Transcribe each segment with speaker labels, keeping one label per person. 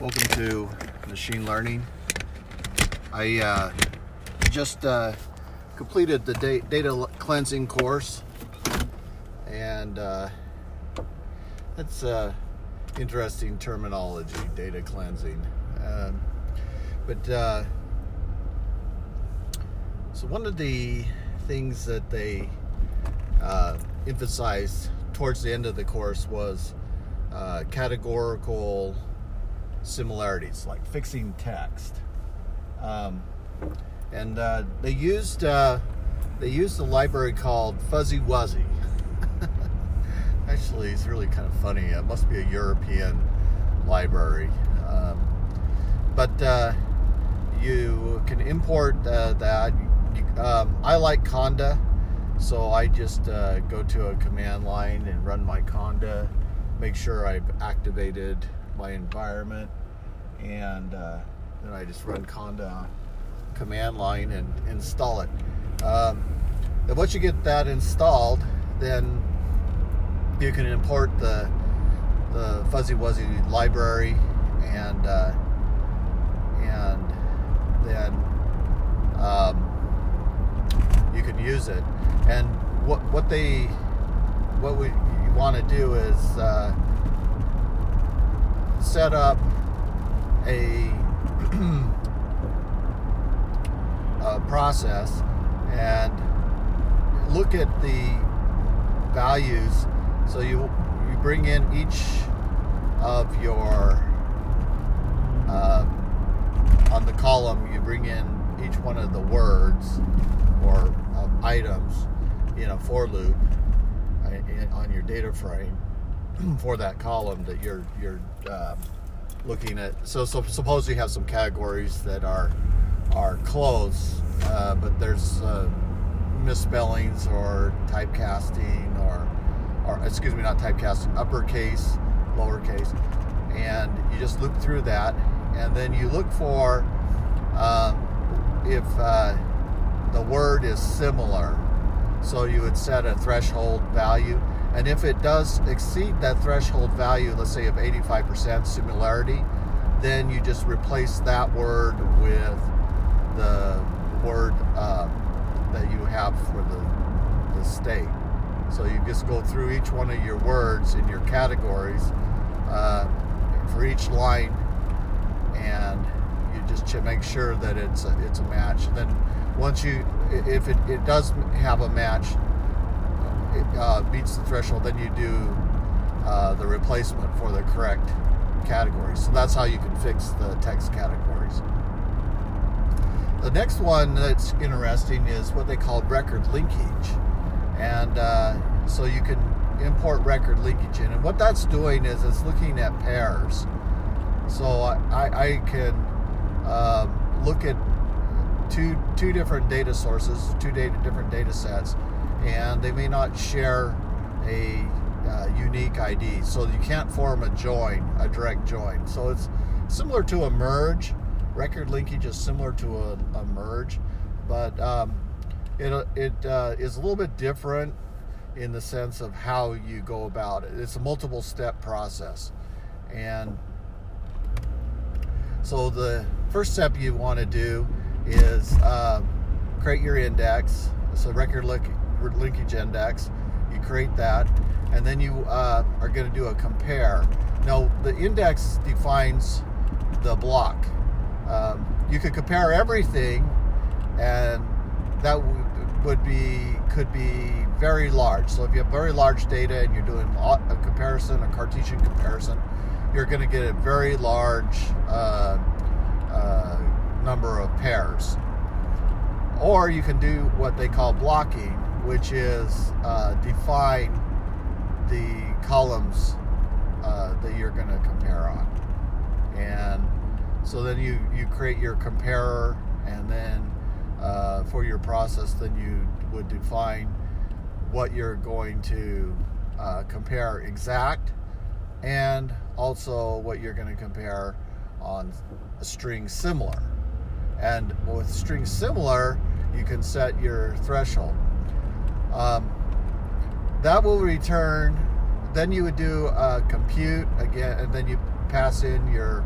Speaker 1: Welcome to machine learning. I uh, just uh, completed the da- data cleansing course, and uh, that's uh, interesting terminology, data cleansing. Um, but uh, so one of the things that they uh, emphasized towards the end of the course was categorical similarities, like fixing text. Um, and uh, they used uh, they used a library called Fuzzy Wuzzy. Actually, it's really kind of funny. It must be a European library, um, but uh, you can import uh, that. Um, I like Conda, so I just uh, go to a command line and run my Conda make sure I've activated my environment and uh, then I just run conda command line and install it. Um, and once you get that installed, then you can import the the Fuzzy Wuzzy library and uh, and then um, you can use it. And what what they what we want to do is uh, set up a, a process and look at the values. So you you bring in each of your uh, on the column. You bring in each one of the words or uh, items in a for loop on your data frame for that column that you're you're uh, looking at. So, so suppose you have some categories that are are close, uh, but there's uh, misspellings or typecasting or or excuse me, not typecasting, uppercase, lowercase, and you just loop through that, and then you look for um, if uh, the word is similar. So you would set a threshold value and if it does exceed that threshold value, let's say of 85% similarity, then you just replace that word with the word uh, that you have for the, the state. So you just go through each one of your words in your categories uh, for each line, and you just make sure that it's a, it's a match. And then once you, if it, it does have a match, uh, beats the threshold, then you do uh, the replacement for the correct category. So that's how you can fix the text categories. The next one that's interesting is what they call record linkage. And uh, so you can import record linkage in. And what that's doing is it's looking at pairs. So I, I can um, look at two two different data sources, two data, different data sets, and they may not share a uh, unique ID. So you can't form a join, a direct join. So it's similar to a merge. Record linkage is similar to a, a merge, but um, it, it uh, is a little bit different in the sense of how you go about it. It's a multiple step process. And so the first step you want to do is uh, create your index. So record link, linkage index. You create that, and then you uh, are going to do a compare. Now, the index defines the block. Um, you could compare everything, and that would be could be very large. So if you have very large data and you're doing a comparison, a Cartesian comparison, you're going to get a very large uh, uh, number of pairs. Or you can do what they call blocking, which is uh, define the columns uh, that you're going to compare on. And so then you, you create your comparer, and then uh, for your process, then you would define what you're going to uh, compare exact and also what you're going to compare on a string similar. And with string similar, you can set your threshold. Um, that will return. Then you would do a compute again, and then you pass in your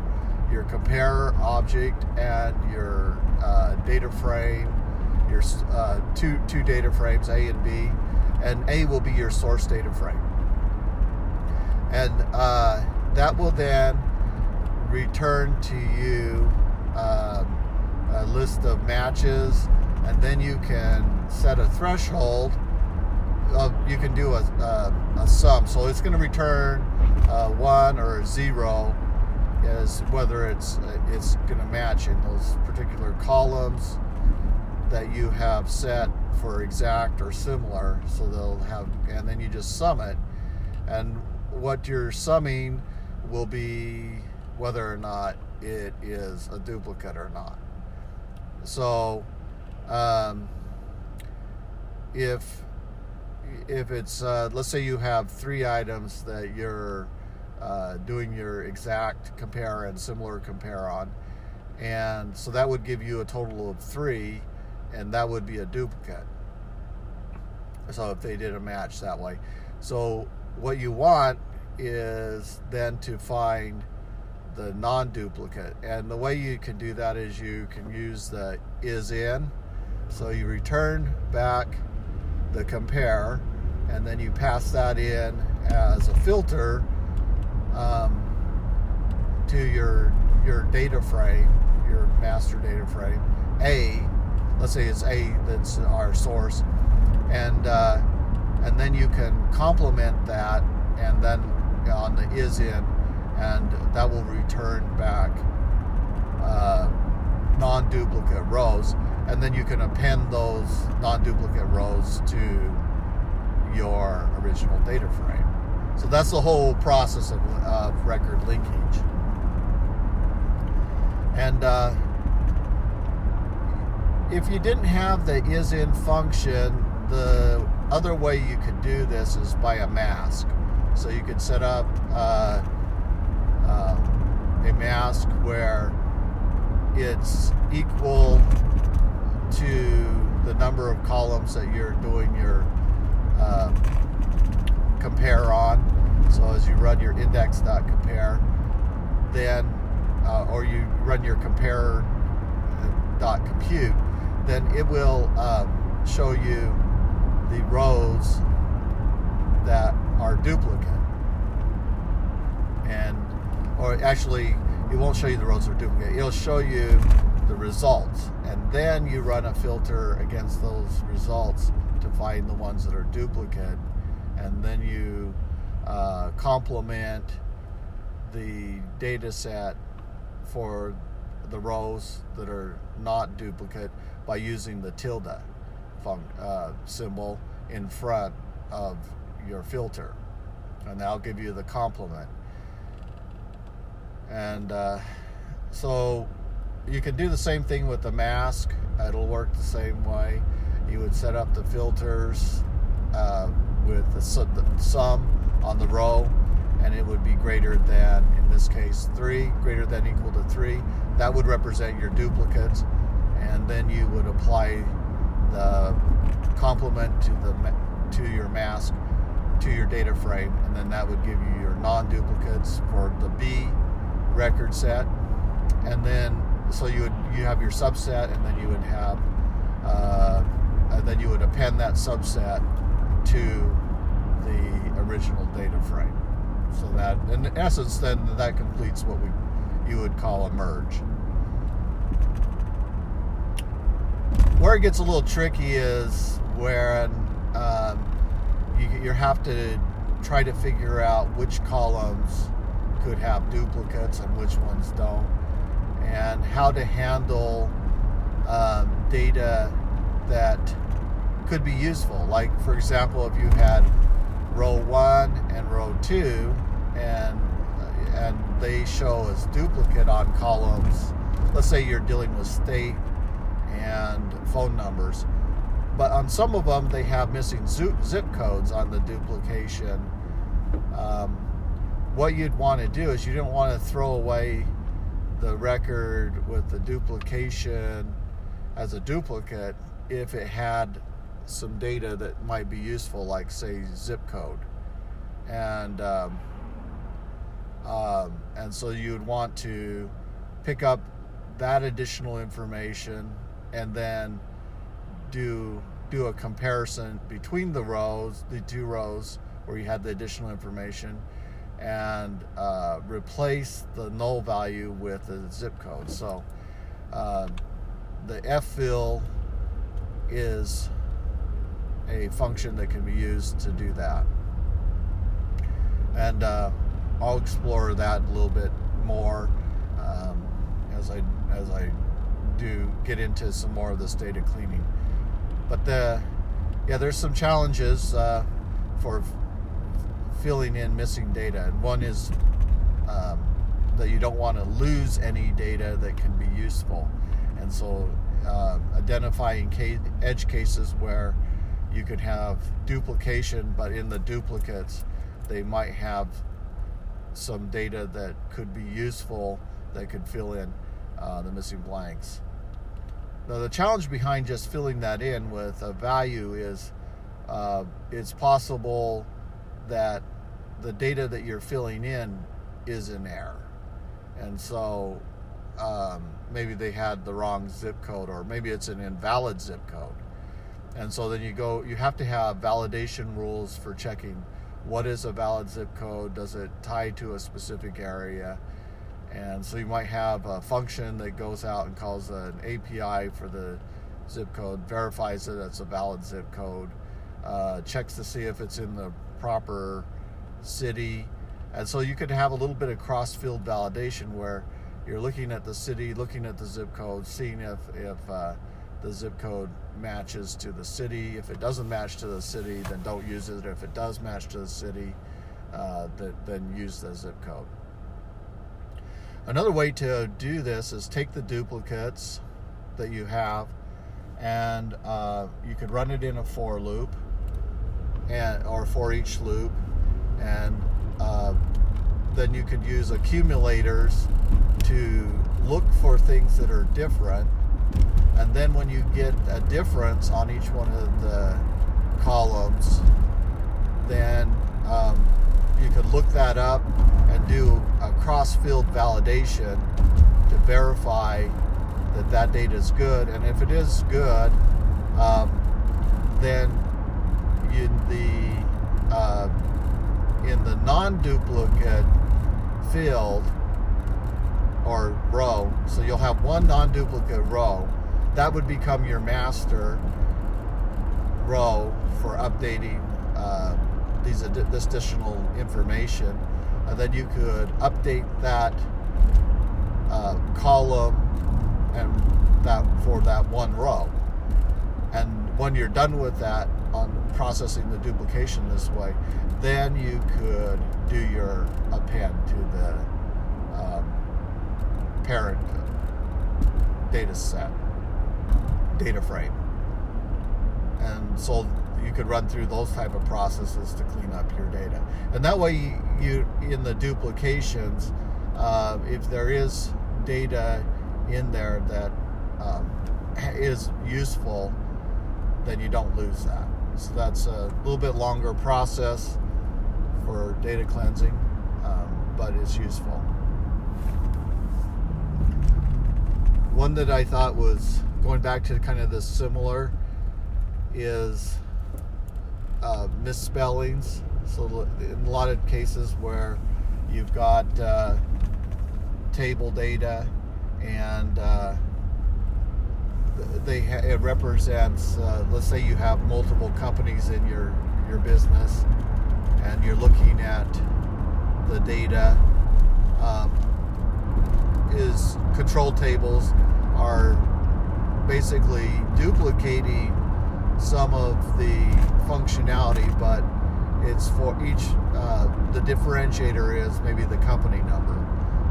Speaker 1: your compare object and your uh, data frame, your uh, two two data frames A and B, and A will be your source data frame, and uh, that will then return to you um, a list of matches, and then you can set a threshold. Of, you can do a, a, a sum, so it's going to return uh, one or zero as whether it's uh, it's going to match in those particular columns that you have set for exact or similar. So they'll have, and then you just sum it, and what you're summing will be whether or not it is a duplicate or not. So, um, if if it's uh, let's say you have three items that you're uh, doing your exact compare and similar compare on, and so that would give you a total of three, and that would be a duplicate. So if they did a match that way, so what you want is then to find the non-duplicate and the way you can do that is you can use the is in so you return back the compare and then you pass that in as a filter um, to your your data frame your master data frame. A let's say it's a that's our source and uh, and then you can complement that and then on the is in and that will return back uh, non-duplicate rows and then you can append those non-duplicate rows to your original data frame. So that's the whole process of, of record linkage. And uh, if you didn't have the is in function the other way you could do this is by a mask. So you could set up uh, uh, a mask where it's equal to the number of columns that you're doing your uh, compare on. So as you run your index.compare, then uh, or you run your compare dot compute, then it will um, show you the rows that are duplicate and or actually it won't show you the rows that are duplicate it'll show you the results. And then you run a filter against those results to find the ones that are duplicate. And then you uh, complement the data set for the rows that are not duplicate by using the tilde uh, symbol in front of your filter. And that'll give you the complement. And uh, so you can do the same thing with the mask. It'll work the same way. You would set up the filters uh, with the, the sum on the row, and it would be greater than, in this case, three, greater than equal to three. That would represent your duplicates, and then you would apply the complement to the to your mask to your data frame, and then that would give you your non-duplicates for the B record set, and then so you would you have your subset, and then you would have uh, and then you would append that subset to the original data frame. So that, in essence, then that completes what we you would call a merge. Where it gets a little tricky is when um, you, you have to try to figure out which columns could have duplicates and which ones don't, and how to handle um, data that could be useful. Like, for example, if you had row one and row two, and and they show as duplicate on columns. Let's say you're dealing with state and phone numbers, but on some of them they have missing zip codes on the duplication. Um, what you'd want to do is you don't want to throw away the record with the duplication as a duplicate if it had some data that might be useful, like say zip code, and um, um, and so you'd want to pick up that additional information and then do do a comparison between the rows, the two rows where you had the additional information, and uh, replace the null value with the zip code. So uh, the ffill is a function that can be used to do that. And uh, I'll explore that a little bit more um, as I as I do get into some more of this data cleaning. But the yeah, there's some challenges uh, for filling in missing data, and one is um, that you don't want to lose any data that can be useful, and so uh, identifying case, edge cases where you could have duplication, but in the duplicates, they might have some data that could be useful that could fill in uh, the missing blanks. Now, the challenge behind just filling that in with a value is uh, it's possible that the data that you're filling in is in error. And so um, maybe they had the wrong zip code, or maybe it's an invalid zip code. And so then you go, you have to have validation rules for checking what is a valid zip code, does it tie to a specific area? And so you might have a function that goes out and calls an API for the zip code, verifies that it's a valid zip code, uh, checks to see if it's in the proper city. And so you could have a little bit of cross field validation where you're looking at the city, looking at the zip code, seeing if, if uh, the zip code matches to the city. If it doesn't match to the city, then don't use it. If it does match to the city, uh, then use the zip code. Another way to do this is take the duplicates that you have and uh, you could run it in a for loop and or for each loop. And uh, then you could use accumulators to look for things that are different. And then when you get a difference on each one of the columns then um, you could look that up and do a cross-field validation to verify that that data is good. And if it is good um, then in the uh, in the non-duplicate field or row so you'll have one non-duplicate row that would become your master row for updating uh, these this additional information. And then you could update that uh, column and that for that one row. And when you're done with that on processing the duplication this way then you could do your append to the um, parent data set data frame. And so you could run through those type of processes to clean up your data. And that way you in the duplications uh, if there is data in there that um, is useful then you don't lose that so that's a little bit longer process for data cleansing um, but it's useful one that I thought was going back to kind of the similar is uh, misspellings. So in a lot of cases where you've got uh, table data and uh, they it represents uh, let's say you have multiple companies in your your business and you're looking at the data um, is control tables are basically duplicating some of the functionality, but it's for each, uh, the differentiator is maybe the company number.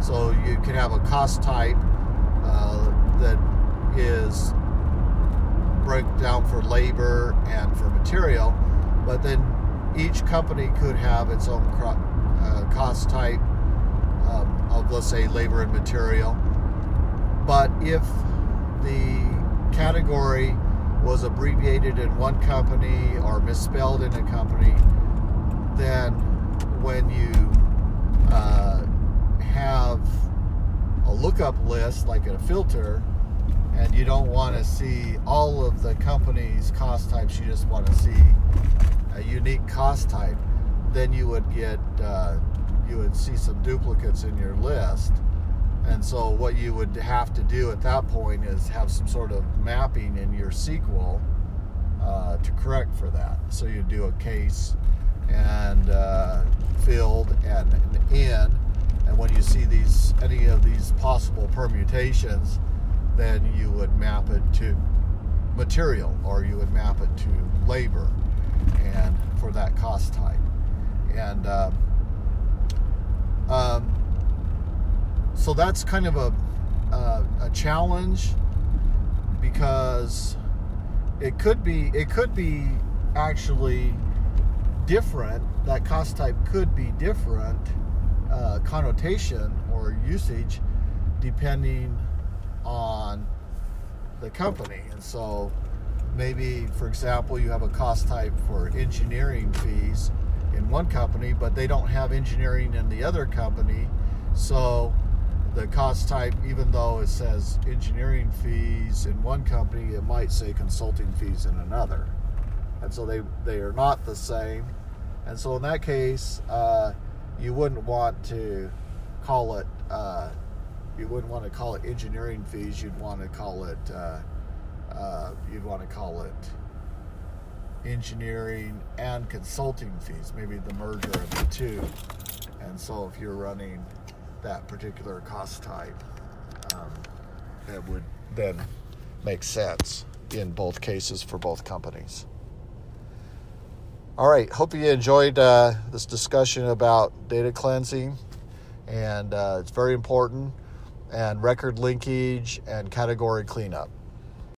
Speaker 1: So you can have a cost type uh, that is breakdown for labor and for material, but then each company could have its own uh, cost type um, of, let's say, labor and material. But if the category was abbreviated in one company or misspelled in a company, then when you uh, have a lookup list, like a filter, and you don't want to see all of the company's cost types, you just want to see a unique cost type, then you would get uh, you would see some duplicates in your list. And so what you would have to do at that point is have some sort of mapping in your SQL uh, to correct for that. So you do a case and uh, field and an in, and when you see these any of these possible permutations, then you would map it to material or you would map it to labor and for that cost type. And um, um, so that's kind of a, uh, a challenge because it could be it could be actually different that cost type could be different uh, connotation or usage depending on the company and so maybe for example you have a cost type for engineering fees in one company but they don't have engineering in the other company so the cost type, even though it says engineering fees in one company, it might say consulting fees in another. And so they, they are not the same. And so in that case, uh, you wouldn't want to call it, uh, you wouldn't want to call it engineering fees. You'd want to call it, uh, uh you'd want to call it engineering and consulting fees, maybe the merger of the two. And so if you're running that particular cost type, um, that would then make sense in both cases for both companies. All right, hope you enjoyed uh, this discussion about data cleansing, and uh, it's very important, and record linkage and category cleanup.